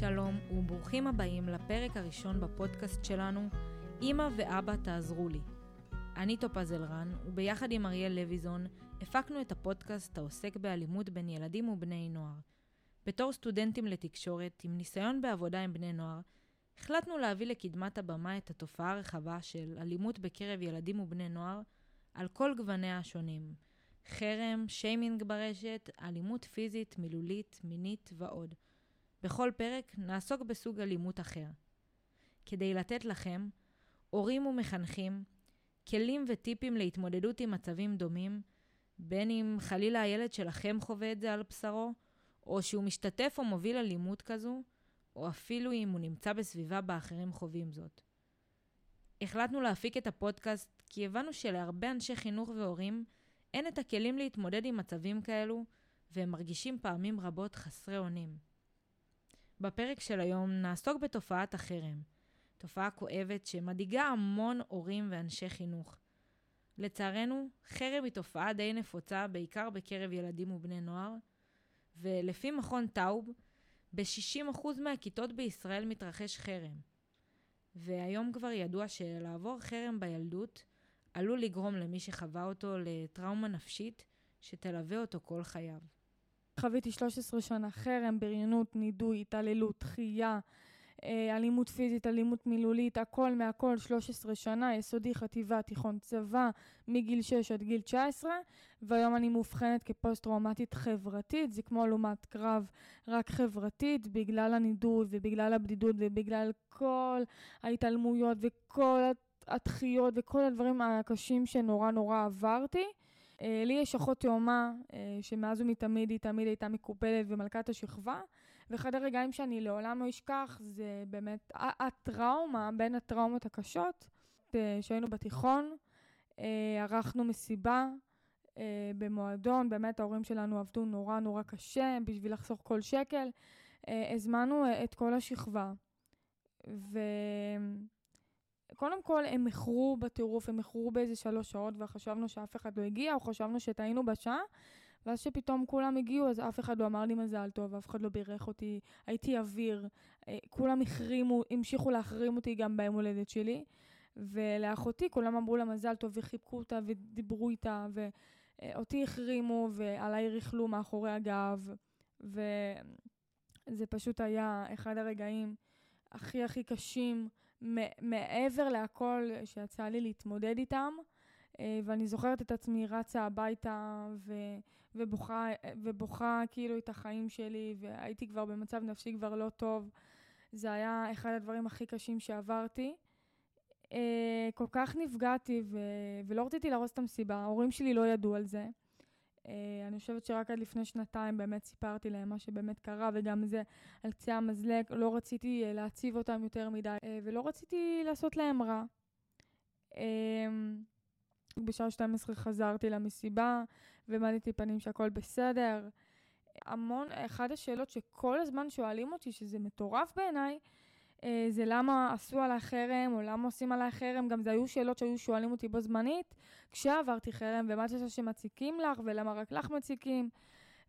שלום וברוכים הבאים לפרק הראשון בפודקאסט שלנו, אמא ואבא תעזרו לי. אני טופז אלרן, וביחד עם אריאל לויזון הפקנו את הפודקאסט העוסק באלימות בין ילדים ובני נוער. בתור סטודנטים לתקשורת עם ניסיון בעבודה עם בני נוער, החלטנו להביא לקדמת הבמה את התופעה הרחבה של אלימות בקרב ילדים ובני נוער על כל גווניה השונים. חרם, שיימינג ברשת, אלימות פיזית, מילולית, מינית ועוד. בכל פרק נעסוק בסוג אלימות אחר. כדי לתת לכם, הורים ומחנכים, כלים וטיפים להתמודדות עם מצבים דומים, בין אם חלילה הילד שלכם חווה את זה על בשרו, או שהוא משתתף או מוביל אלימות כזו, או אפילו אם הוא נמצא בסביבה בה אחרים חווים זאת. החלטנו להפיק את הפודקאסט כי הבנו שלהרבה אנשי חינוך והורים אין את הכלים להתמודד עם מצבים כאלו, והם מרגישים פעמים רבות חסרי אונים. בפרק של היום נעסוק בתופעת החרם, תופעה כואבת שמדאיגה המון הורים ואנשי חינוך. לצערנו, חרם היא תופעה די נפוצה בעיקר בקרב ילדים ובני נוער, ולפי מכון טאוב, ב-60% מהכיתות בישראל מתרחש חרם. והיום כבר ידוע שלעבור חרם בילדות עלול לגרום למי שחווה אותו לטראומה נפשית שתלווה אותו כל חייו. חוויתי 13 שנה חרם, בריונות, נידוי, התעללות, דחייה, אה, אלימות פיזית, אלימות מילולית, הכל מהכל, 13 שנה, יסודי, חטיבה, תיכון, צבא, מגיל 6 עד גיל 19, והיום אני מאובחנת כפוסט-טראומטית חברתית, זה כמו לעומת קרב רק חברתית, בגלל הנידוי ובגלל הבדידות ובגלל כל ההתעלמויות וכל הדחיות וכל הדברים הקשים שנורא נורא עברתי. אה, לי יש אחות תאומה, אה, שמאז ומתמיד היא תמיד הייתה מקופלת ומלכת השכבה, ואחד הרגעים שאני לעולם לא אשכח זה באמת הטראומה, בין הטראומות הקשות, אה, שהיינו בתיכון, ערכנו מסיבה במועדון, באמת ההורים שלנו עבדו נורא נורא קשה בשביל לחסוך כל שקל. הזמנו את כל השכבה. ו... קודם כל, הם מכרו בטירוף, הם מכרו באיזה שלוש שעות, וחשבנו שאף אחד לא הגיע, או חשבנו שטעינו בשעה, ואז שפתאום כולם הגיעו, אז אף אחד לא אמר לי מזל טוב, אף אחד לא בירך אותי, הייתי אוויר, אה, כולם החרימו, המשיכו להחרים אותי גם ביום הולדת שלי, ולאחותי כולם אמרו לה מזל טוב, וחיבקו אותה, ודיברו איתה, ואותי החרימו, ועליי ריכלו מאחורי הגב, וזה פשוט היה אחד הרגעים הכי הכי קשים. מעבר להכל שיצא לי להתמודד איתם, אה, ואני זוכרת את עצמי רצה הביתה ו, ובוכה, ובוכה כאילו את החיים שלי, והייתי כבר במצב נפשי כבר לא טוב. זה היה אחד הדברים הכי קשים שעברתי. אה, כל כך נפגעתי ו, ולא רציתי להרוס את המסיבה, ההורים שלי לא ידעו על זה. אה, אני חושבת שרק עד לפני שנתיים באמת סיפרתי להם מה שבאמת קרה, וגם זה על קצה המזלג, לא רציתי אה, להציב אותם יותר מדי, אה, ולא רציתי לעשות להם רע. בשעה 12 חזרתי למסיבה, והעמדתי פנים שהכל בסדר. המון, אחת השאלות שכל הזמן שואלים אותי, שזה מטורף בעיניי, זה למה עשו עליי חרם, או למה עושים עליי חרם, גם זה היו שאלות שהיו שואלים אותי בו זמנית, כשעברתי חרם, ומה את חושבת שמציקים לך, ולמה רק לך מציקים.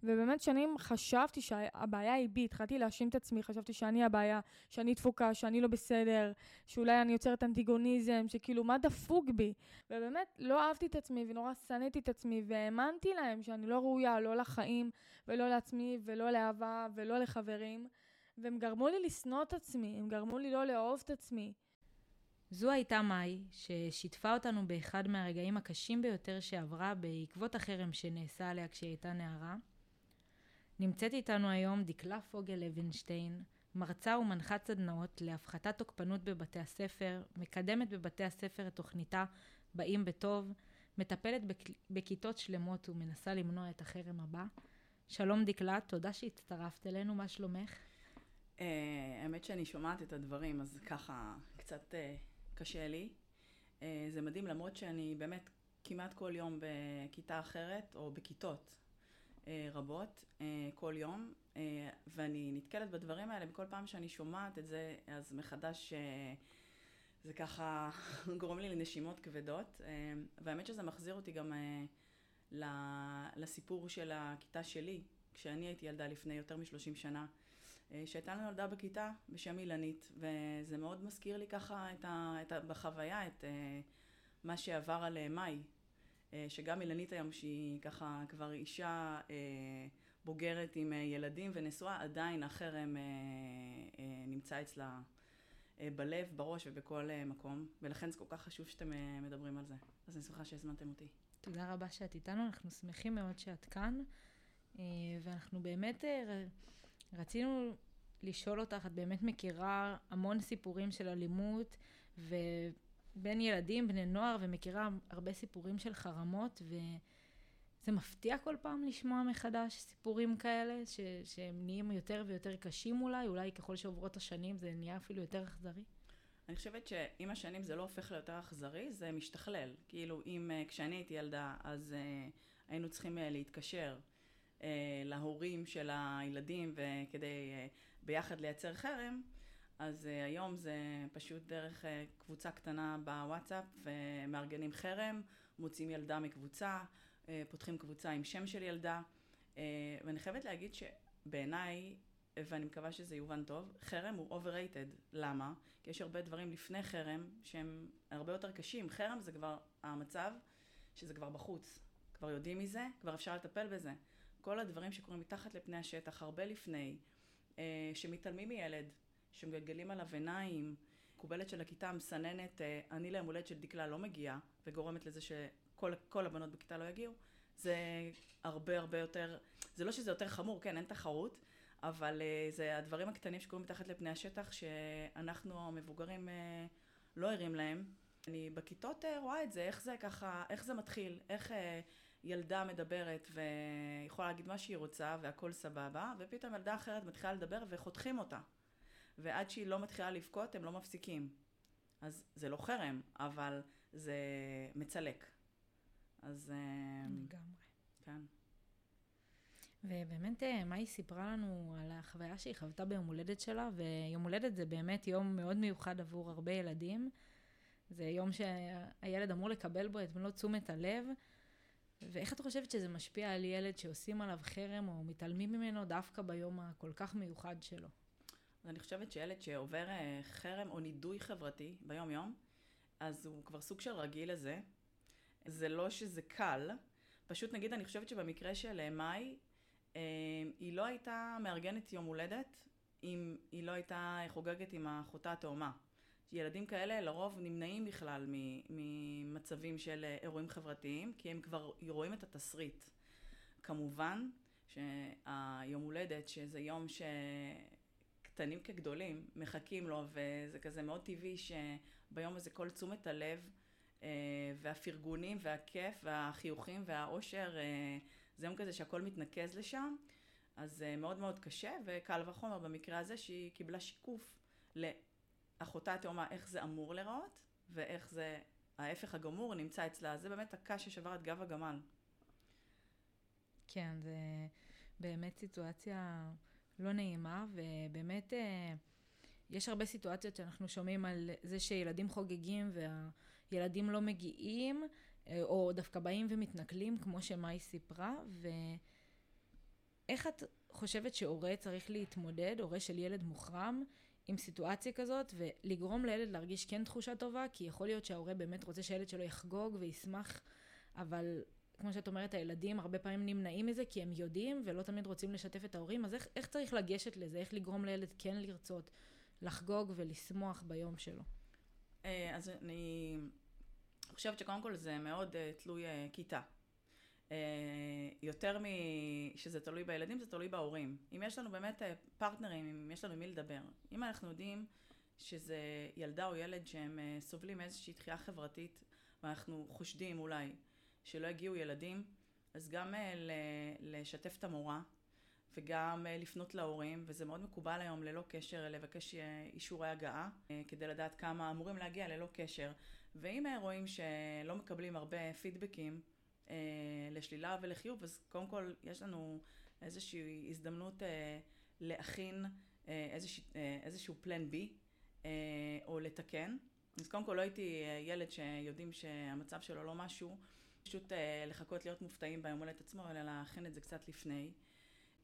ובאמת שנים חשבתי שהבעיה היא בי, התחלתי להאשים את עצמי, חשבתי שאני הבעיה, שאני תפוקה, שאני לא בסדר, שאולי אני יוצרת אנטיגוניזם, שכאילו מה דפוק בי. ובאמת לא אהבתי את עצמי ונורא שנאתי את עצמי, והאמנתי להם שאני לא ראויה, לא לחיים, ולא לעצמי, ולא לאהבה, ולא לחברים. והם גרמו לי לשנוא את עצמי, הם גרמו לי לא לאהוב את עצמי. זו הייתה מאי, ששיתפה אותנו באחד מהרגעים הקשים ביותר שעברה בעקבות החרם שנעשה עליה כשהיא הייתה נערה. נמצאת איתנו היום דקלה פוגל לוינשטיין, מרצה ומנחת סדנאות להפחתת תוקפנות בבתי הספר, מקדמת בבתי הספר את תוכניתה "באים בטוב", מטפלת בכ... בכיתות שלמות ומנסה למנוע את החרם הבא. שלום דקלה, תודה שהצטרפת אלינו, מה שלומך? Uh, האמת שאני שומעת את הדברים, אז ככה קצת uh, קשה לי. Uh, זה מדהים, למרות שאני באמת כמעט כל יום בכיתה אחרת, או בכיתות רבות, כל יום, ואני נתקלת בדברים האלה, וכל פעם שאני שומעת את זה, אז מחדש... זה ככה גורם לי לנשימות כבדות, והאמת שזה מחזיר אותי גם לסיפור של הכיתה שלי, כשאני הייתי ילדה לפני יותר מ-30 שנה. אה, שהייתה לנו ילדה בכיתה בשם אילנית, וזה מאוד מזכיר לי ככה את ה, את ה, בחוויה את אה, מה שעבר על אה, מאי, שגם אילנית היום שהיא ככה כבר אישה בוגרת עם ילדים ונשואה, עדיין החרם נמצא אצלה בלב, בראש ובכל מקום, ולכן זה כל כך חשוב שאתם מדברים על זה. אז אני שמחה שהזמנתם אותי. תודה רבה שאת איתנו, אנחנו שמחים מאוד שאת כאן, ואנחנו באמת רצינו לשאול אותך, את באמת מכירה המון סיפורים של אלימות ובין ילדים, בני נוער, ומכירה הרבה סיפורים של חרמות, וזה מפתיע כל פעם לשמוע מחדש סיפורים כאלה, ש... שהם נהיים יותר ויותר קשים אולי, אולי ככל שעוברות השנים זה נהיה אפילו יותר אכזרי. אני חושבת שעם השנים זה לא הופך ליותר אכזרי, זה משתכלל. כאילו, אם uh, כשאני הייתי ילדה, אז uh, היינו צריכים uh, להתקשר אה, להורים של הילדים וכדי אה, ביחד לייצר חרם, אז אה, היום זה פשוט דרך אה, קבוצה קטנה בוואטסאפ ומארגנים חרם, מוצאים ילדה מקבוצה, אה, פותחים קבוצה עם שם של ילדה, אה, ואני חייבת להגיד שבעיניי, ואני מקווה שזה יובן טוב, חרם הוא overrated. למה? כי יש הרבה דברים לפני חרם שהם הרבה יותר קשים. חרם זה כבר המצב שזה כבר בחוץ. כבר יודעים מזה, כבר אפשר לטפל בזה. כל הדברים שקורים מתחת לפני השטח, הרבה לפני, אה, שמתעלמים מילד, שמגלגלים עליו עיניים, מקובלת של הכיתה מסננת, אה, אני ליום הולדת של דקלה לא מגיעה, וגורמת לזה שכל הבנות בכיתה לא יגיעו, זה הרבה הרבה יותר, זה לא שזה יותר חמור, כן, אין תחרות, אבל אה, זה הדברים הקטנים שקורים מתחת לפני השטח, שאנחנו המבוגרים אה, לא ערים להם. אני בכיתות אה, רואה את זה, איך זה ככה, איך זה מתחיל, איך... ילדה מדברת ויכולה להגיד מה שהיא רוצה והכל סבבה, ופתאום ילדה אחרת מתחילה לדבר וחותכים אותה. ועד שהיא לא מתחילה לבכות הם לא מפסיקים. אז זה לא חרם, אבל זה מצלק. אז... אה, לגמרי. כן. ובאמת, אה, מאי סיפרה לנו על החוויה שהיא חוותה ביום הולדת שלה, ויום הולדת זה באמת יום מאוד מיוחד עבור הרבה ילדים. זה יום שהילד אמור לקבל בו את מלוא תשומת הלב, ואיך את חושבת שזה משפיע על ילד שעושים עליו חרם או מתעלמים ממנו דווקא ביום הכל כך מיוחד שלו? אני חושבת שילד שעובר אה, חרם או נידוי חברתי ביום-יום, אז הוא כבר סוג של רגיל לזה. זה לא שזה קל, פשוט נגיד אני חושבת שבמקרה של אה, מאי, אה, היא לא הייתה מארגנת יום הולדת אם היא לא הייתה חוגגת עם אחותה התאומה. ילדים כאלה לרוב נמנעים בכלל ממצבים של אה, אירועים חברתיים, כי הם כבר רואים את התסריט. כמובן שהיום הולדת, שזה יום שקטנים כגדולים מחכים לו, וזה כזה מאוד טבעי שביום הזה כל תשומת הלב אה, והפרגונים והכיף והחיוכים והאושר, אה, זה יום כזה שהכל מתנקז לשם, אז מאוד מאוד קשה, וקל וחומר במקרה הזה שהיא קיבלה שיקוף אחותה התאומה, איך זה אמור להיראות, ואיך זה, ההפך הגמור נמצא אצלה. זה באמת הקש ששבר את גב הגמל. כן, זה באמת סיטואציה לא נעימה, ובאמת אה, יש הרבה סיטואציות שאנחנו שומעים על זה שילדים חוגגים והילדים לא מגיעים, אה, או דווקא באים ומתנכלים, כמו שמאי סיפרה, ואיך את חושבת שהורה צריך להתמודד, הורה של ילד מוחרם, עם סיטואציה כזאת, ולגרום לילד להרגיש כן תחושה טובה, כי יכול להיות שההורה באמת רוצה שהילד שלו יחגוג וישמח, אבל כמו שאת אומרת, הילדים הרבה פעמים נמנעים מזה כי הם יודעים ולא תמיד רוצים לשתף את ההורים, אז איך, איך צריך לגשת לזה? איך לגרום לילד כן לרצות לחגוג ולשמוח ביום שלו? אה, אז אני חושבת שקודם כל זה מאוד אה, תלוי אה, כיתה. אה, יותר משזה תלוי בילדים, זה תלוי בהורים. אם יש לנו באמת אה, פרטנרים, אם יש לנו מי לדבר, אם אנחנו יודעים שזה ילדה או ילד שהם אה, סובלים מאיזושהי דחייה חברתית, ואנחנו חושדים אולי שלא הגיעו ילדים, אז גם לשתף את המורה, וגם לפנות להורים, וזה מאוד מקובל היום ללא קשר לבקש אישורי הגעה, כדי לדעת כמה אמורים להגיע ללא קשר. ואם רואים שלא מקבלים הרבה פידבקים, אה, לשלילה ולחיוב, אז קודם כל יש לנו איזושהי הזדמנות אה, להכין אה, איזושה, אה, איזשהו פלן בי, אה, או לתקן. אז קודם כל לא הייתי אה, ילד שיודעים שהמצב שלו לא משהו, פשוט אה, לחכות להיות מופתעים ביום הולדת עצמו, אלא להכין את זה קצת לפני.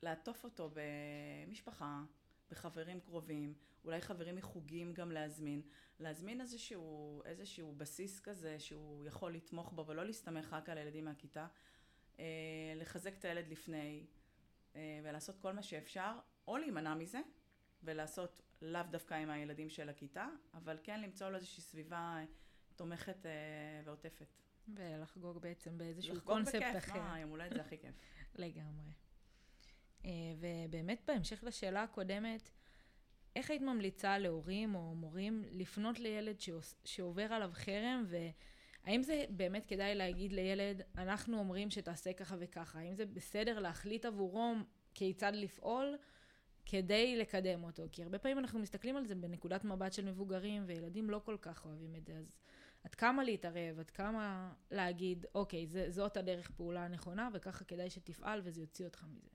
לעטוף אותו במשפחה, בחברים קרובים, אולי חברים מחוגים גם להזמין. להזמין איזשהו, איזשהו בסיס כזה שהוא יכול לתמוך בו ולא להסתמך רק על הילדים מהכיתה. אה, לחזק את הילד לפני אה, ולעשות כל מה שאפשר, או להימנע מזה ולעשות לאו דווקא עם הילדים של הכיתה, אבל כן למצוא לו איזושהי סביבה תומכת ועוטפת. ולחגוג בעצם באיזשהו קונספט אחר. לחגוג בכיף, מה, יום הולדת זה הכי כיף. לגמרי. אה, ובאמת בהמשך לשאלה הקודמת, איך היית ממליצה להורים או מורים לפנות לילד שעובר עליו חרם, והאם זה באמת כדאי להגיד לילד, אנחנו אומרים שתעשה ככה וככה, האם זה בסדר להחליט עבורו כיצד לפעול כדי לקדם אותו? כי הרבה פעמים אנחנו מסתכלים על זה בנקודת מבט של מבוגרים, וילדים לא כל כך אוהבים את זה, אז עד כמה להתערב, עד כמה להגיד, אוקיי, זה, זאת הדרך פעולה הנכונה, וככה כדאי שתפעל וזה יוציא אותך מזה.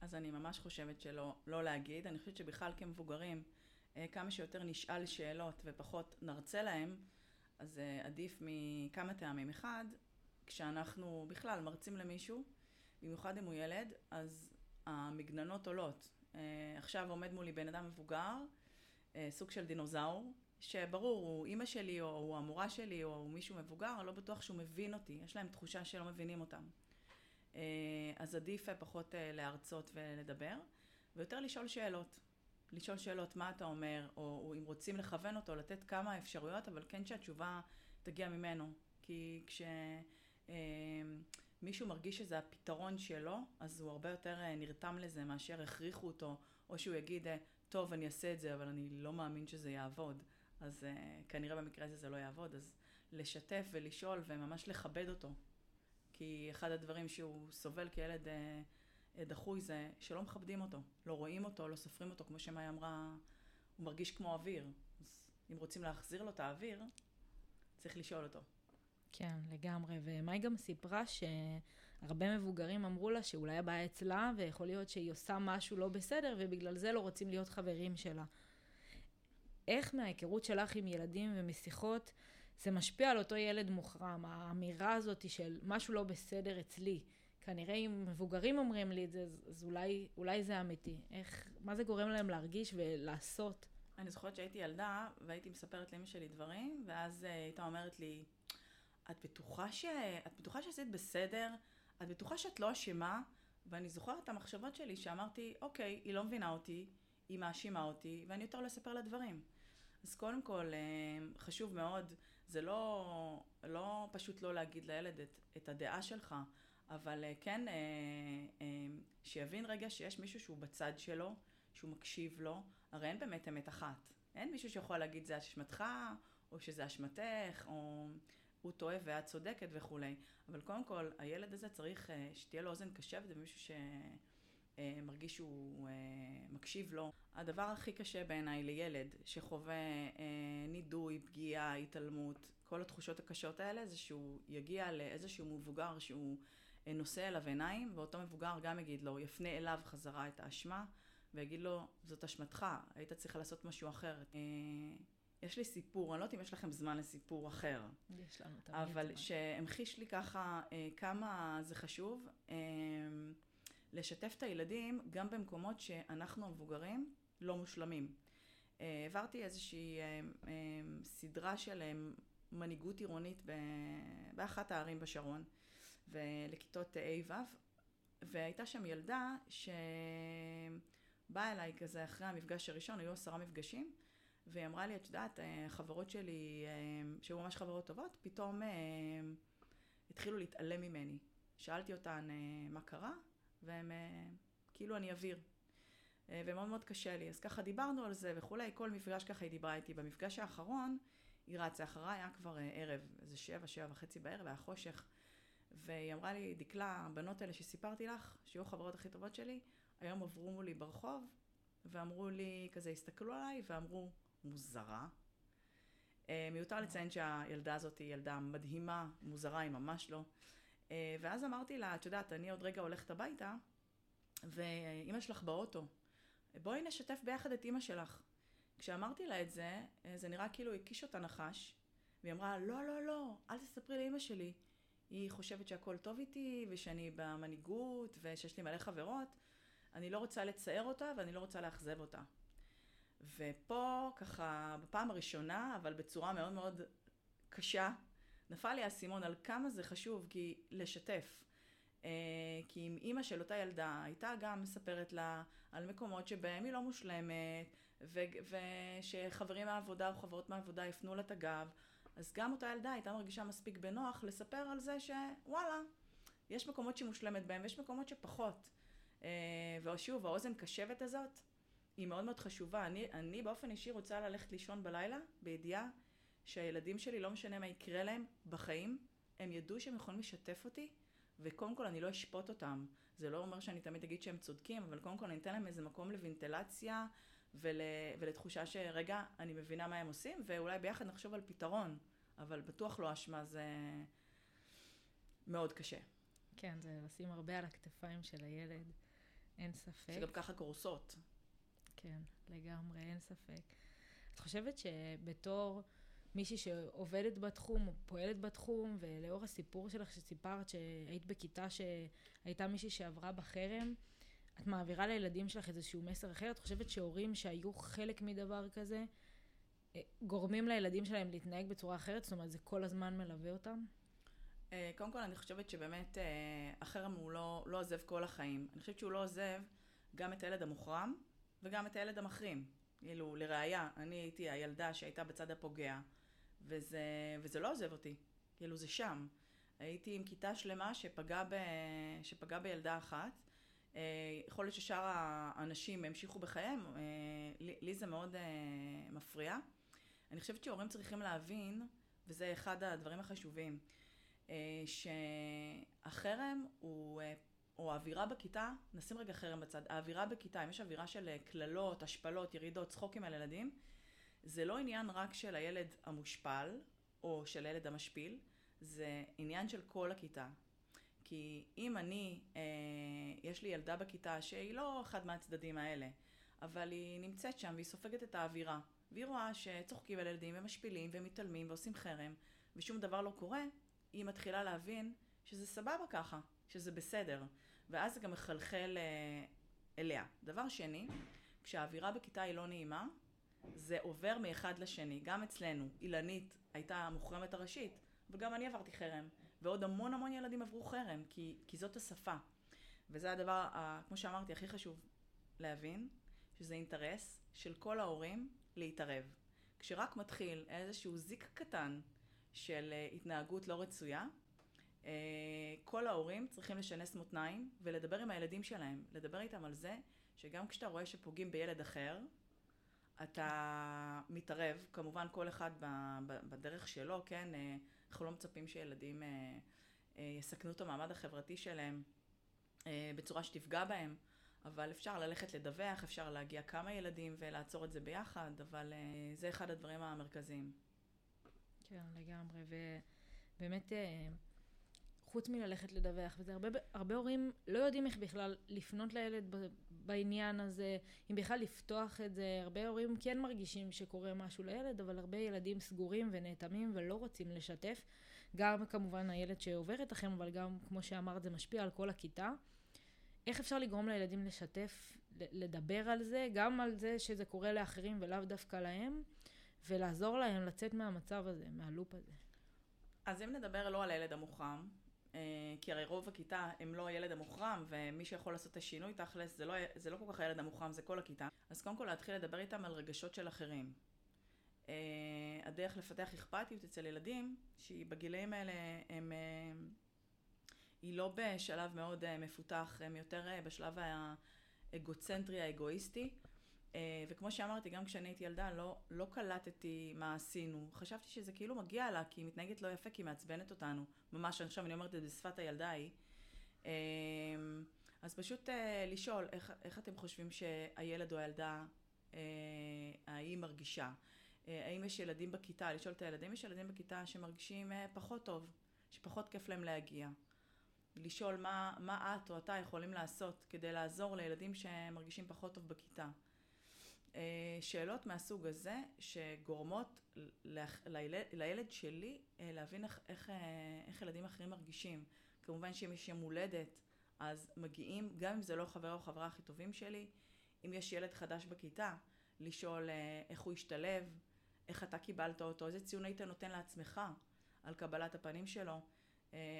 אז אני ממש חושבת שלא לא להגיד. אני חושבת שבכלל כמבוגרים, אה, כמה שיותר נשאל שאלות ופחות נרצה להם, אז אה, עדיף מכמה טעמים. אחד, כשאנחנו בכלל מרצים למישהו, במיוחד אם הוא ילד, אז המגננות עולות. אה, עכשיו עומד מולי בן אדם מבוגר, סוג של דינוזאור, שברור, הוא אימא שלי, או הוא המורה שלי, או הוא מישהו מבוגר, לא בטוח שהוא מבין אותי. יש להם תחושה שלא מבינים אותם. אה, אז עדיף פחות אה, להרצות ולדבר, ויותר לשאול שאלות. לשאול שאלות מה אתה אומר, או, אם רוצים לכוון אותו, לתת כמה אפשרויות, אבל כן שהתשובה תגיע ממנו. כי כשמישהו אה, מרגיש שזה הפתרון שלו, אז הוא הרבה יותר נרתם לזה מאשר הכריחו אותו, או שהוא יגיד, טוב, אני אעשה את זה, אבל אני לא מאמין שזה יעבוד. אז כנראה במקרה הזה זה לא יעבוד, אז לשתף ולשאול וממש לכבד אותו. כי אחד הדברים שהוא סובל כילד uh, דחוי זה שלא מכבדים אותו, לא רואים אותו, לא סופרים אותו, כמו שמאי אמרה, הוא מרגיש כמו אוויר. אז אם רוצים להחזיר לו את האוויר, צריך לשאול אותו. כן, לגמרי. ומאי גם סיפרה שהרבה מבוגרים אמרו לה שאולי הבעיה אצלה, ויכול להיות שהיא עושה משהו לא בסדר, ובגלל זה לא רוצים להיות חברים שלה. איך מההיכרות שלך עם ילדים ומשיחות זה משפיע על אותו ילד מוחרם, האמירה הזאת של משהו לא בסדר אצלי. כנראה אם מבוגרים אומרים לי את זה, אז אולי, אולי זה אמיתי. איך, מה זה גורם להם להרגיש ולעשות? אני זוכרת שהייתי ילדה והייתי מספרת לאמא שלי דברים, ואז uh, הייתה אומרת לי, את בטוחה, ש... את בטוחה שעשית בסדר? את בטוחה שאת לא אשמה? ואני זוכרת את המחשבות שלי שאמרתי, אוקיי, היא לא מבינה אותי, היא מאשימה אותי, ואני יותר לא אספר לה דברים. אז קודם כל, אה, חשוב מאוד, זה לא, לא פשוט לא להגיד לילד את, את הדעה שלך, אבל אה, כן, אה, שיבין רגע שיש מישהו שהוא בצד שלו, שהוא מקשיב לו, הרי אין באמת אמת אחת. אין מישהו שיכול להגיד זה אשמתך, או שזה אשמתך, או הוא טועה ואת צודקת וכולי. אבל קודם כל, הילד הזה צריך שתהיה לו אוזן קשבת ומישהו ש... אה, מרגיש שהוא אה, מקשיב לו. הדבר הכי קשה בעיניי לילד שחווה אה, נידוי, פגיעה, התעלמות, כל התחושות הקשות האלה, זה שהוא יגיע לאיזשהו מבוגר שהוא נושא אליו עיניים, ואותו מבוגר גם יגיד לו, יפנה אליו חזרה את האשמה, ויגיד לו, זאת אשמתך, היית צריך לעשות משהו אחר. יש לי סיפור, אני לא יודעת אם יש לכם זמן לסיפור אחר. יש לנו תמיד אבל שהמחיש לי ככה כמה זה חשוב. לשתף את הילדים גם במקומות שאנחנו המבוגרים לא מושלמים. אה, העברתי איזושהי אה, אה, סדרה של מנהיגות עירונית באחת הערים בשרון, ולכיתות ה'-ו', והייתה שם ילדה שבאה אליי כזה אחרי המפגש הראשון, היו עשרה מפגשים, והיא אמרה לי, את יודעת, חברות שלי, שהיו ממש חברות טובות, פתאום התחילו להתעלם ממני. שאלתי אותן מה קרה, והם אה, כאילו אני אוויר. אה, ומאוד מאוד קשה לי. אז ככה דיברנו על זה וכולי, כל מפגש ככה היא דיברה איתי. במפגש האחרון היא רצה אחריי, היה כבר אה, ערב, איזה שבע, שבע וחצי בערב, היה חושך. והיא אמרה לי, דקלה, הבנות האלה שסיפרתי לך, שהיו החברות הכי טובות שלי, היום עברו מולי ברחוב, ואמרו לי, כזה הסתכלו עליי, ואמרו, מוזרה. מיותר לציין שהילדה הזאת היא ילדה מדהימה, מוזרה היא ממש לא. אה, ואז אמרתי לה, את יודעת, אני עוד רגע הולכת הביתה, ואימא שלך באוטו. בואי נשתף ביחד את אימא שלך. כשאמרתי לה את זה, אה, זה נראה כאילו הקיש אותה נחש, והיא אמרה, לא, לא, לא, אל תספרי לאימא שלי. היא חושבת שהכל טוב איתי, ושאני במנהיגות, ושיש לי מלא חברות. אני לא רוצה לצייר אותה ואני לא רוצה לאכזב אותה. ופה, ככה, בפעם הראשונה, אבל בצורה מאוד מאוד קשה, נפל לי האסימון על כמה זה חשוב, כי לשתף. אה, כי אם אימא של אותה ילדה הייתה גם מספרת לה על מקומות שבהם היא לא מושלמת, ו- ושחברים מהעבודה או חברות מהעבודה יפנו לה את הגב, אז גם אותה ילדה הייתה מרגישה מספיק בנוח לספר על זה שוואלה, יש מקומות שהיא מושלמת בהם ויש מקומות שפחות. אה, ושוב, האוזן קשבת הזאת היא מאוד מאוד חשובה. אני, אני באופן אישי רוצה ללכת לישון בלילה בידיעה שהילדים שלי, לא משנה מה יקרה להם בחיים, הם ידעו שהם יכולים לשתף אותי, וקודם כל אני לא אשפוט אותם. זה לא אומר שאני תמיד אגיד שהם צודקים, אבל קודם כל אני אתן להם איזה מקום לוונטלציה ול, ולתחושה שרגע, אני מבינה מה הם עושים, ואולי ביחד נחשוב על פתרון, אבל בטוח לא אשמה, זה מאוד קשה. כן, זה לשים הרבה על הכתפיים של הילד, אין ספק. שגם ככה קורסות. כן, לגמרי, אין ספק. את חושבת שבתור מישהי שעובדת בתחום, או פועלת בתחום, ולאור הסיפור שלך שסיפרת שהיית בכיתה שהייתה מישהי שעברה בחרם, את מעבירה לילדים שלך איזשהו מסר אחר? את חושבת שהורים שהיו חלק מדבר כזה, אה, גורמים לילדים שלהם להתנהג בצורה אחרת? זאת אומרת, זה כל הזמן מלווה אותם? אה, קודם כל, אני חושבת שבאמת אה, החרם הוא לא, לא עוזב כל החיים. אני חושבת שהוא לא עוזב גם את הילד המוחרם וגם את הילד המחרים. כאילו, לראיה, אני הייתי הילדה שהייתה בצד הפוגע, וזה, וזה לא עוזב אותי. כאילו, זה שם. הייתי עם כיתה שלמה שפגעה, ב, שפגע בילדה אחת. אה, יכול להיות ששאר האנשים המשיכו בחייהם, לי, לי זה מאוד מפריע. אני חושבת שהורים צריכים להבין, וזה אחד הדברים החשובים, אה, שהחרם הוא, אה, או האווירה בכיתה, נשים רגע חרם בצד, האווירה בכיתה, אם יש אווירה של אה, קללות, השפלות, ירידות, צחוקים על ילדים, זה לא עניין רק של הילד המושפל, או של הילד המשפיל, זה עניין של כל הכיתה. כי אם אני, אה, יש לי ילדה בכיתה שהיא לא אחד מהצדדים האלה, אבל היא נמצאת שם והיא סופגת את האווירה, והיא רואה שצוחקים על ילדים ומשפילים ומתעלמים ועושים חרם, ושום דבר לא קורה, היא מתחילה להבין שזה סבבה ככה, שזה בסדר. ואז זה גם מחלחל אה, אליה. דבר שני, כשהאווירה בכיתה היא לא נעימה, זה עובר מאחד לשני. גם אצלנו, אילנית הייתה המוחרמת הראשית, וגם אני עברתי חרם. ועוד המון המון ילדים עברו חרם, כי, כי זאת השפה. וזה הדבר, ה, כמו שאמרתי, הכי חשוב להבין, שזה אינטרס של כל ההורים להתערב. כשרק מתחיל איזשהו זיק קטן של אה, התנהגות לא רצויה, אה, כל ההורים צריכים לשנס מותניים ולדבר עם הילדים שלהם, לדבר איתם על זה שגם כשאתה רואה שפוגעים בילד אחר, אתה מתערב, כמובן כל אחד בדרך שלו, כן, אה, אנחנו לא מצפים שילדים יסכנו את המעמד החברתי שלהם בצורה שתפגע בהם, אבל אפשר ללכת לדווח, אפשר להגיע כמה ילדים ולעצור את זה ביחד, אבל זה אחד הדברים המרכזיים. כן, לגמרי, ובאמת, אה, חוץ מללכת לדווח, וזה הרבה, הרבה הורים לא יודעים איך בכלל לפנות לילד בעניין הזה, אם בכלל לפתוח את זה, הרבה הורים כן מרגישים שקורה משהו לילד, אבל הרבה ילדים סגורים ונאטמים ולא רוצים לשתף. גם כמובן הילד שעובר את החרם, אבל גם, כמו שאמרת, זה משפיע על כל הכיתה. איך אפשר לגרום לילדים לשתף, לדבר על זה, גם על זה שזה קורה לאחרים ולאו דווקא להם, ולעזור להם לצאת מהמצב הזה, מהלופ הזה. אז אם נדבר לא על הילד המוחרם, כי הרי רוב הכיתה הם לא הילד המוחרם, ומי שיכול לעשות את השינוי תכלס, זה לא, זה לא כל כך הילד המוחרם, זה כל הכיתה. אז קודם כל להתחיל לדבר איתם על רגשות של אחרים. Uh, הדרך לפתח אכפתיות אצל ילדים, שהיא בגילאים האלה, הם, uh, היא לא בשלב מאוד מפותח, הם יותר בשלב האגוצנטרי האגואיסטי. אה, וכמו שאמרתי, גם כשאני הייתי ילדה, לא, לא קלטתי מה עשינו. חשבתי שזה כאילו מגיע לה, כי היא מתנהגת לא יפה, כי היא מעצבנת אותנו. ממש, עכשיו אני אומרת את זה בשפת הילדה ההיא. אה, אז פשוט אה, לשאול, איך, איך אתם חושבים שהילד או הילדה ההיא מרגישה? האם יש ילדים בכיתה, לשאול את הילדים, יש ילדים בכיתה שמרגישים פחות טוב, שפחות כיף להם להגיע. לשאול מה, מה את או אתה יכולים לעשות כדי לעזור לילדים שמרגישים פחות טוב בכיתה. אה, שאלות מהסוג הזה שגורמות לילד שלי אה, להבין איך, איך, אה, איך ילדים אחרים מרגישים. כמובן שאם יש יום הולדת, אז מגיעים, גם אם זה לא חבר או חברה הכי טובים שלי, אם יש ילד חדש בכיתה, לשאול איך הוא השתלב, איך אתה קיבלת אותו, איזה ציון היית נותן לעצמך על קבלת הפנים שלו.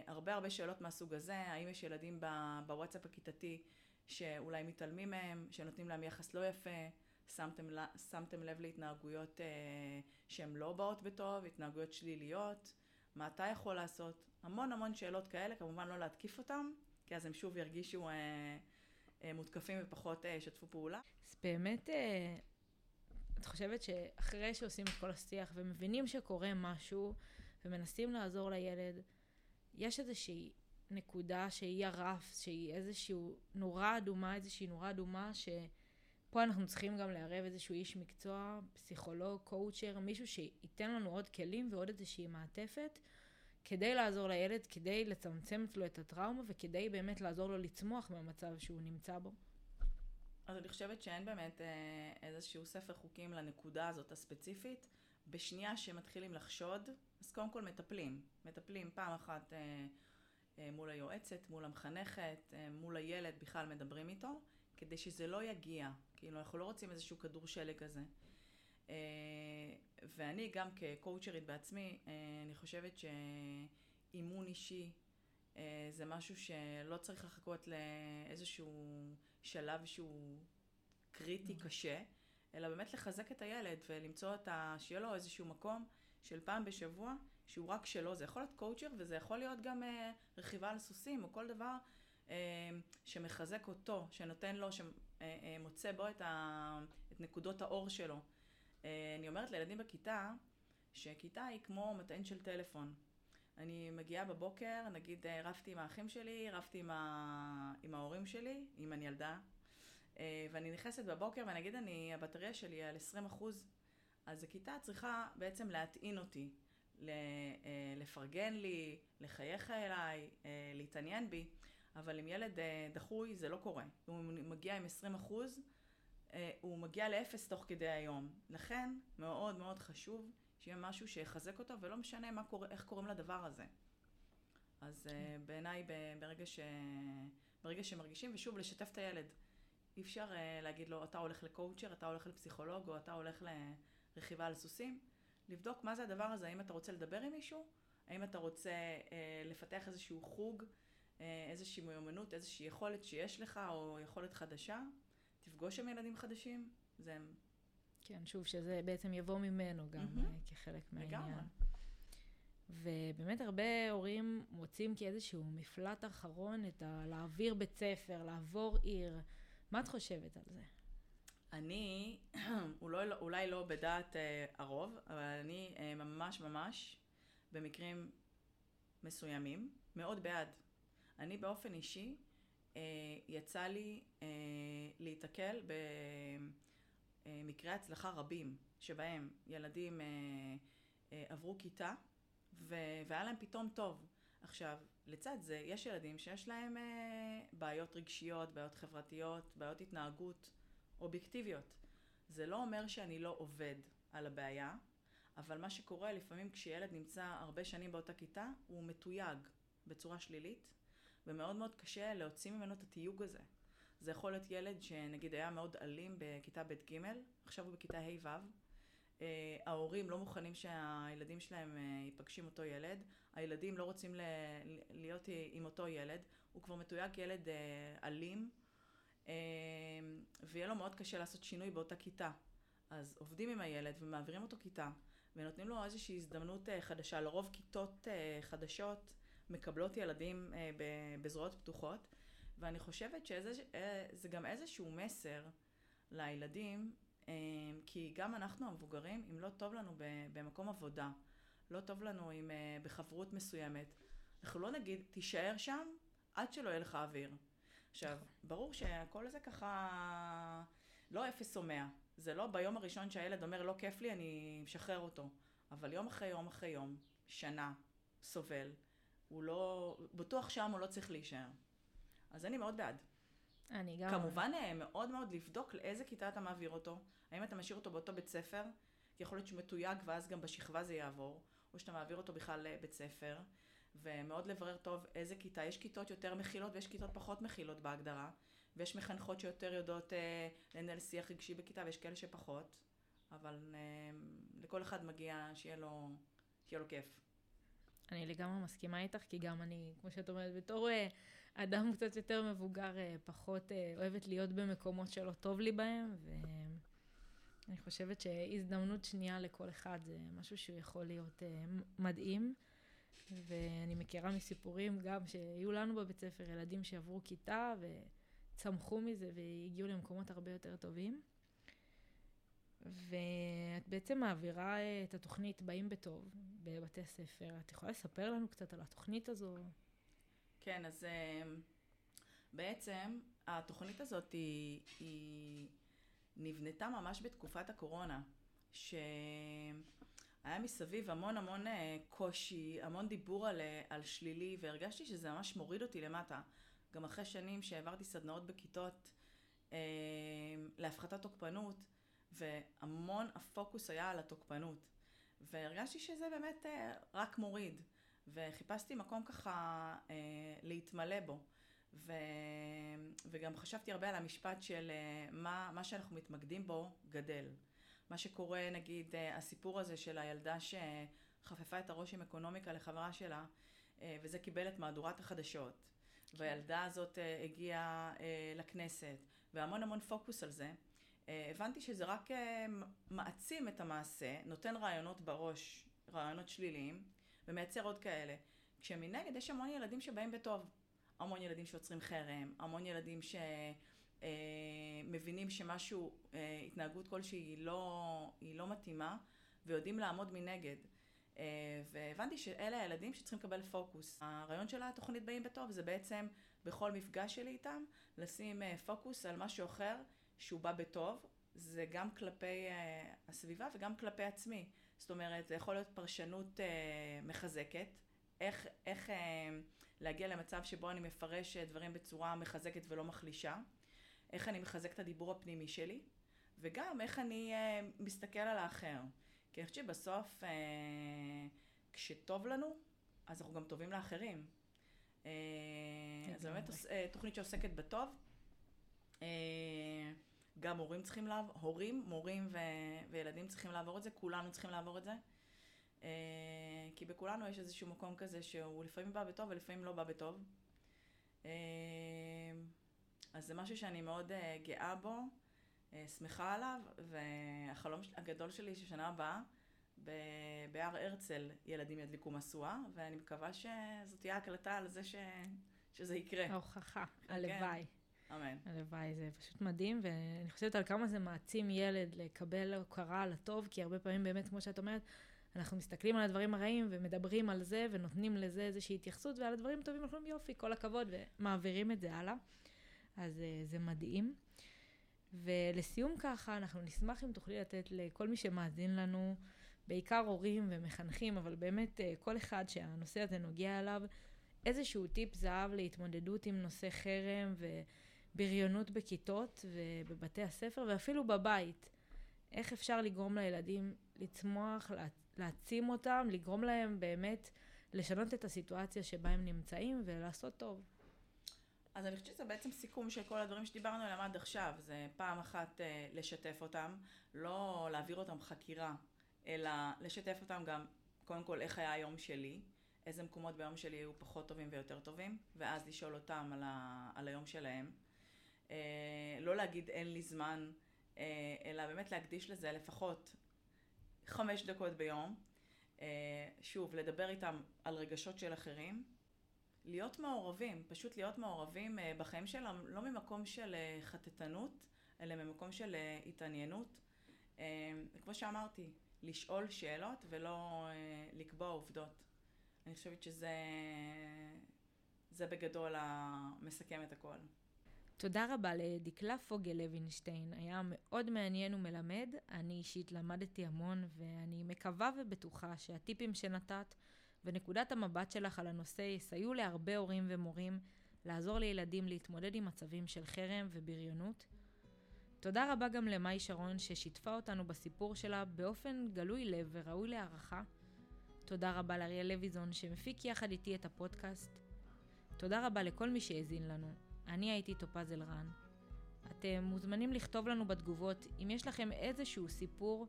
הרבה הרבה שאלות מהסוג הזה, האם יש ילדים בוואטסאפ הכיתתי שאולי מתעלמים מהם, שנותנים להם יחס לא יפה, שמתם, שמתם לב להתנהגויות אה, שהן לא באות בטוב, התנהגויות שליליות, מה אתה יכול לעשות, המון המון שאלות כאלה, כמובן לא להתקיף אותם, כי אז הם שוב ירגישו אה, אה, מותקפים ופחות אה, ישתפו פעולה. אז באמת, אה, את חושבת שאחרי שעושים את כל השיח ומבינים שקורה משהו ומנסים לעזור לילד, יש איזושהי נקודה שהיא הרף, שהיא איזושהי נורה אדומה, איזושהי נורה אדומה, שפה אנחנו צריכים גם לערב איזשהו איש מקצוע, פסיכולוג, קואוצ'ר, מישהו שייתן לנו עוד כלים ועוד איזושהי מעטפת, כדי לעזור לילד, כדי לצמצם אצלו את הטראומה וכדי באמת לעזור לו לצמוח מהמצב שהוא נמצא בו. אז אני חושבת שאין באמת אה, איזשהו ספר חוקים לנקודה הזאת הספציפית. בשנייה שמתחילים לחשוד, אז קודם כל מטפלים. מטפלים פעם אחת אה, אה, מול היועצת, מול המחנכת, אה, מול הילד, בכלל מדברים איתו, כדי שזה לא יגיע. כאילו, אנחנו לא רוצים איזשהו כדור שלג כזה. אה, ואני גם כקואוצ'רית בעצמי, אה, אני חושבת שאימון אישי אה, זה משהו שלא צריך לחכות לאיזשהו שלב שהוא קריטי, mm-hmm. קשה, אלא באמת לחזק את הילד ולמצוא את ה... שיהיה לו איזשהו מקום של פעם בשבוע שהוא רק שלו. זה יכול להיות קואוצ'ר וזה יכול להיות גם רכיבה על סוסים או כל דבר שמחזק אותו, שנותן לו, שמוצא בו את, ה... את נקודות האור שלו. אה, אני אומרת לילדים בכיתה, שכיתה היא כמו מטען של טלפון. אני מגיעה בבוקר, נגיד אה, רבתי עם האחים שלי, רבתי עם, ה... עם ההורים שלי, אם אני ילדה, אה, ואני נכנסת בבוקר ונגיד אני, הבטריה שלי על 20 אחוז, אז הכיתה צריכה בעצם להטעין אותי, לפרגן לי, לחייך אליי, להתעניין בי, אבל עם ילד דחוי זה לא קורה. הוא מגיע עם 20 אחוז, הוא מגיע לאפס תוך כדי היום. לכן מאוד מאוד חשוב שיהיה משהו שיחזק אותו, ולא משנה מה קורה, איך קוראים לדבר הזה. אז uh, בעיניי, ברגע, ש... ברגע שמרגישים, ושוב, לשתף את הילד. אי אפשר להגיד לו, אתה הולך לקואוצ'ר, אתה הולך לפסיכולוג, או אתה הולך לרכיבה על סוסים. לבדוק מה זה הדבר הזה, האם אתה רוצה לדבר עם מישהו, האם אתה רוצה uh, לפתח איזשהו חוג, איזושהי מיומנות, איזושהי יכולת שיש לך, או יכולת חדשה. תפגוש עם ילדים חדשים, זה כן, שוב, שזה בעצם יבוא ממנו גם mm-hmm. כחלק מהעניין. לגמרי. ובאמת הרבה הורים מוצאים כאיזשהו מפלט אחרון את ה... להעביר בית ספר, לעבור עיר. מה את חושבת על זה? אני, אולי, אולי לא בדעת אה, הרוב, אבל אני אה, ממש ממש, במקרים מסוימים, מאוד בעד. אני באופן אישי, אה, יצא לי אה, להיתקל ב... אה, הצלחה רבים, שבהם ילדים אה, אה, עברו כיתה והיה להם פתאום טוב. עכשיו, לצד זה, יש ילדים שיש להם בעיות רגשיות, בעיות חברתיות, בעיות התנהגות אובייקטיביות. זה לא אומר שאני לא עובד על הבעיה, אבל מה שקורה לפעמים כשילד נמצא הרבה שנים באותה כיתה, הוא מתויג בצורה שלילית, ומאוד מאוד קשה להוציא ממנו את התיוג הזה. זה יכול להיות ילד שנגיד היה מאוד אלים בכיתה ב'-ג', עכשיו הוא בכיתה ה'-ו'. Uh, ההורים לא מוכנים שהילדים שלהם uh, ייפגשו עם אותו ילד, הילדים לא רוצים ל- להיות עם אותו ילד, הוא כבר מתויג כילד uh, אלים, uh, ויהיה לו מאוד קשה לעשות שינוי באותה כיתה. אז עובדים עם הילד ומעבירים אותו כיתה, ונותנים לו איזושהי הזדמנות uh, חדשה. לרוב כיתות uh, חדשות מקבלות ילדים uh, בזרועות פתוחות, ואני חושבת שזה אה, גם איזשהו מסר לילדים, אה, כי גם אנחנו המבוגרים, אם לא טוב לנו במקום עבודה, לא טוב לנו עם, אה, בחברות מסוימת, אנחנו לא נגיד, תישאר שם עד שלא יהיה לך אוויר. עכשיו, נכון. ברור שהכל זה ככה לא אפס או מאה. זה לא ביום הראשון שהילד אומר לא כיף לי, אני משחרר אותו. אבל יום אחרי יום אחרי יום, שנה, סובל, הוא לא, בטוח שם הוא לא צריך להישאר. אז אני מאוד בעד. אני גם... כמובן אה, מאוד מאוד לבדוק לאיזה כיתה אתה מעביר אותו, האם אתה משאיר אותו באותו בית ספר, כי יכול להיות שהוא מתויג ואז גם בשכבה זה יעבור, או שאתה מעביר אותו בכלל לבית ספר, ומאוד לברר טוב איזה כיתה. יש כיתות יותר מכילות ויש כיתות פחות מכילות בהגדרה, ויש מחנכות שיותר יודעות אה, לנהל שיח רגשי בכיתה ויש כאלה שפחות, אבל אה, לכל אחד מגיע שיהיה לו, שיהיה לו כיף. אני לגמרי מסכימה איתך, כי גם אני, כמו שאת אומרת, בתור אה, אדם קצת יותר מבוגר, אה, פחות אה, אוהבת להיות במקומות שלא טוב לי בהם, ואני חושבת שהזדמנות שנייה לכל אחד זה משהו שהוא יכול להיות מדהים. ואני מכירה מסיפורים גם שהיו לנו בבית ספר ילדים שעברו כיתה וצמחו מזה והגיעו למקומות הרבה יותר טובים. ואת בעצם מעבירה את התוכנית באים בטוב בבתי הספר. את יכולה לספר לנו קצת על התוכנית הזו? כן, אז אה, בעצם התוכנית הזאת היא, היא נבנתה ממש בתקופת הקורונה, שהיה מסביב המון המון אה, קושי, המון דיבור על, אה, על שלילי, והרגשתי שזה ממש מוריד אותי למטה. גם אחרי שנים שהעברתי סדנאות בכיתות אה, להפחתת תוקפנות, והמון הפוקוס היה על התוקפנות. והרגשתי שזה באמת אה, רק מוריד. וחיפשתי מקום ככה אה, להתמלא בו. ו... וגם חשבתי הרבה על המשפט של אה, מה, מה שאנחנו מתמקדים בו גדל. מה שקורה, נגיד, הסיפור הזה של הילדה שחפפה את הראש עם אקונומיקה לחברה שלה, וזה קיבל את מהדורת החדשות. כן. והילדה הזאת הגיעה לכנסת, והמון המון פוקוס על זה. אה, הבנתי שזה רק אה, מעצים את המעשה, נותן רעיונות בראש, רעיונות שליליים, ומייצר עוד כאלה. כשמנגד יש המון ילדים שבאים בטוב. המון ילדים שיוצרים חרם, המון ילדים שמבינים אה, שמשהו, התנהגות כלשהי היא לא, היא לא מתאימה, ויודעים לעמוד מנגד. והבנתי שאלה הילדים שצריכים לקבל פוקוס. הרעיון של התוכנית באים בטוב זה בעצם בכל מפגש שלי איתם, לשים פוקוס על משהו אחר שהוא בא בטוב, זה גם כלפי אה, הסביבה וגם כלפי עצמי. זאת אומרת, זה יכול להיות פרשנות אה, מחזקת, איך, איך אה, להגיע למצב שבו אני מפרש דברים בצורה מחזקת ולא מחלישה, איך אני מחזק את הדיבור הפנימי שלי, וגם איך אני אה, מסתכל על האחר. כי אני חושבת שבסוף, אה, כשטוב לנו, אז אנחנו גם טובים לאחרים. אה, זו באמת תוכנית שעוסקת בטוב. אה, גם הורים צריכים לעבור, הורים, מורים ו... וילדים צריכים לעבור את זה, כולנו צריכים לעבור את זה. אה, כי בכולנו יש איזשהו מקום כזה שהוא לפעמים בא בטוב ולפעמים לא בא בטוב. אה, אז זה משהו שאני מאוד אה, גאה בו, שמחה עליו, והחלום הגדול שלי ששנה הבאה, בהר הרצל ילדים ידליקו משואה, ואני מקווה שזאת תהיה הקלטה על זה ש... שזה יקרה. ההוכחה, כן. אמן. הלוואי, זה פשוט מדהים, ואני חושבת על כמה זה מעצים ילד לקבל הוקרה על הטוב, כי הרבה פעמים באמת, כמו שאת אומרת, אנחנו מסתכלים על הדברים הרעים ומדברים על זה ונותנים לזה איזושהי התייחסות, ועל הדברים טובים אנחנו אומרים יופי, כל הכבוד, ומעבירים את זה הלאה. אז אה, זה מדהים. ולסיום ככה, אנחנו נשמח אם תוכלי לתת לכל מי שמאזין לנו, בעיקר הורים ומחנכים, אבל באמת אה, כל אחד שהנושא הזה נוגע אליו, איזשהו טיפ זהב להתמודדות עם נושא חרם ו... בריונות בכיתות ובבתי הספר ואפילו בבית. איך אפשר לגרום לילדים לצמוח, להעצים אותם, לגרום להם באמת לשנות את הסיטואציה שבה הם נמצאים ולעשות טוב. אז אני חושבת שזה בעצם סיכום של כל הדברים שדיברנו עליהם עד עכשיו. זה פעם אחת אה, לשתף אותם, לא להעביר אותם חקירה, אלא לשתף אותם גם, קודם כל, איך היה היום שלי, איזה מקומות ביום שלי היו פחות טובים ויותר טובים, ואז לשאול אותם על, ה, על היום שלהם. אה, לא להגיד אין לי זמן, אה, אלא באמת להקדיש לזה לפחות חמש דקות ביום. אה, שוב, לדבר איתם על רגשות של אחרים. להיות מעורבים, פשוט להיות מעורבים בחיים שלהם, לא ממקום של חטטנות, אלא ממקום של התעניינות. כמו שאמרתי, לשאול שאלות ולא לקבוע עובדות. אני חושבת שזה זה בגדול המסכם את הכל. תודה רבה לדקלה פוגל לוינשטיין, היה מאוד מעניין ומלמד. אני אישית למדתי המון, ואני מקווה ובטוחה שהטיפים שנתת ונקודת המבט שלך על הנושא יסייעו להרבה הורים ומורים לעזור לילדים להתמודד עם מצבים של חרם ובריונות. תודה רבה גם למאי שרון ששיתפה אותנו בסיפור שלה באופן גלוי לב וראוי להערכה. תודה רבה לאריאל לויזון שמפיק יחד איתי את הפודקאסט. תודה רבה לכל מי שהאזין לנו. אני הייתי טופז אלרן. אתם מוזמנים לכתוב לנו בתגובות אם יש לכם איזשהו סיפור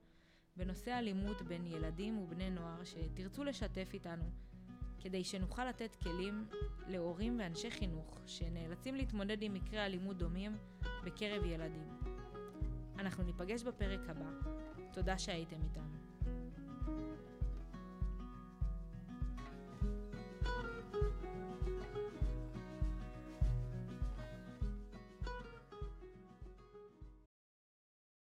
בנושא אלימות בין ילדים ובני נוער שתרצו לשתף איתנו, כדי שנוכל לתת כלים להורים ואנשי חינוך שנאלצים להתמודד עם מקרי אלימות דומים בקרב ילדים. אנחנו ניפגש בפרק הבא. תודה שהייתם איתנו.